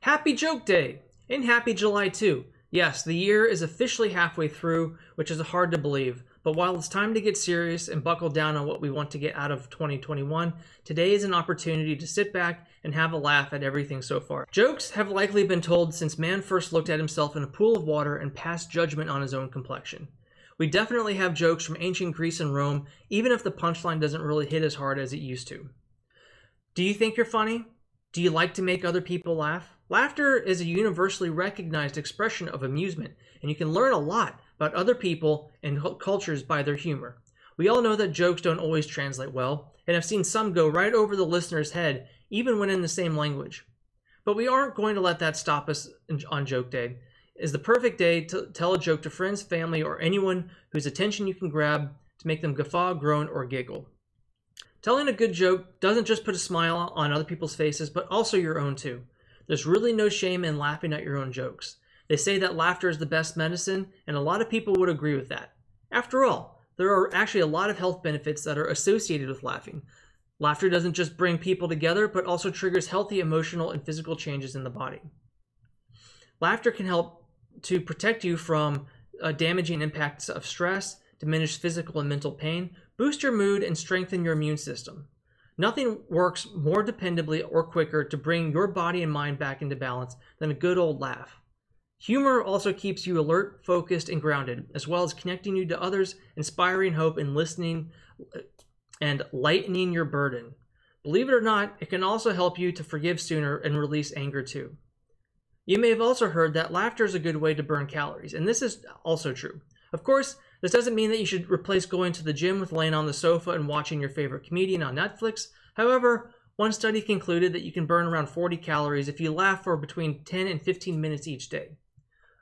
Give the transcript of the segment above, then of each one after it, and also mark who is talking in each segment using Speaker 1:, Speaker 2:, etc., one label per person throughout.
Speaker 1: Happy Joke Day! And happy July too. Yes, the year is officially halfway through, which is hard to believe. But while it's time to get serious and buckle down on what we want to get out of 2021, today is an opportunity to sit back and have a laugh at everything so far. Jokes have likely been told since man first looked at himself in a pool of water and passed judgment on his own complexion. We definitely have jokes from ancient Greece and Rome, even if the punchline doesn't really hit as hard as it used to. Do you think you're funny? Do you like to make other people laugh? Laughter is a universally recognized expression of amusement, and you can learn a lot about other people and cultures by their humor. We all know that jokes don't always translate well, and have seen some go right over the listener's head, even when in the same language. But we aren't going to let that stop us on Joke Day. It is the perfect day to tell a joke to friends, family, or anyone whose attention you can grab to make them guffaw, groan, or giggle. Telling a good joke doesn't just put a smile on other people's faces, but also your own too. There's really no shame in laughing at your own jokes. They say that laughter is the best medicine, and a lot of people would agree with that. After all, there are actually a lot of health benefits that are associated with laughing. Laughter doesn't just bring people together, but also triggers healthy emotional and physical changes in the body. Laughter can help to protect you from uh, damaging impacts of stress, diminish physical and mental pain, boost your mood, and strengthen your immune system. Nothing works more dependably or quicker to bring your body and mind back into balance than a good old laugh. Humor also keeps you alert, focused, and grounded, as well as connecting you to others, inspiring hope, and listening and lightening your burden. Believe it or not, it can also help you to forgive sooner and release anger too. You may have also heard that laughter is a good way to burn calories, and this is also true. Of course, this doesn't mean that you should replace going to the gym with laying on the sofa and watching your favorite comedian on Netflix. However, one study concluded that you can burn around 40 calories if you laugh for between 10 and 15 minutes each day.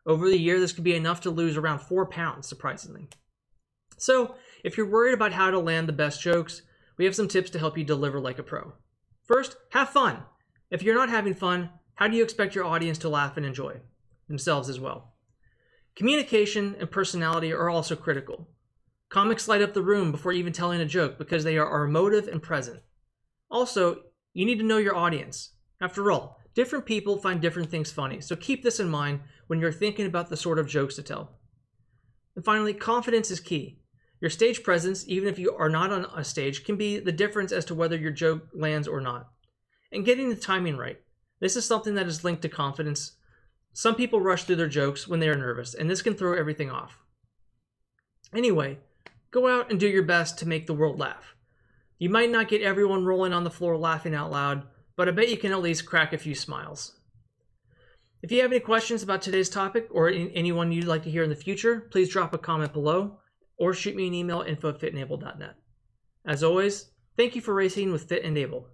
Speaker 1: Over the year, this could be enough to lose around 4 pounds, surprisingly. So, if you're worried about how to land the best jokes, we have some tips to help you deliver like a pro. First, have fun. If you're not having fun, how do you expect your audience to laugh and enjoy themselves as well? Communication and personality are also critical. Comics light up the room before even telling a joke because they are emotive and present. Also, you need to know your audience. After all, different people find different things funny, so keep this in mind when you're thinking about the sort of jokes to tell. And finally, confidence is key. Your stage presence, even if you are not on a stage, can be the difference as to whether your joke lands or not. And getting the timing right. This is something that is linked to confidence, some people rush through their jokes when they are nervous, and this can throw everything off. Anyway, go out and do your best to make the world laugh. You might not get everyone rolling on the floor laughing out loud, but I bet you can at least crack a few smiles. If you have any questions about today's topic or anyone you'd like to hear in the future, please drop a comment below or shoot me an email info at. As always, thank you for racing with Fit and Able.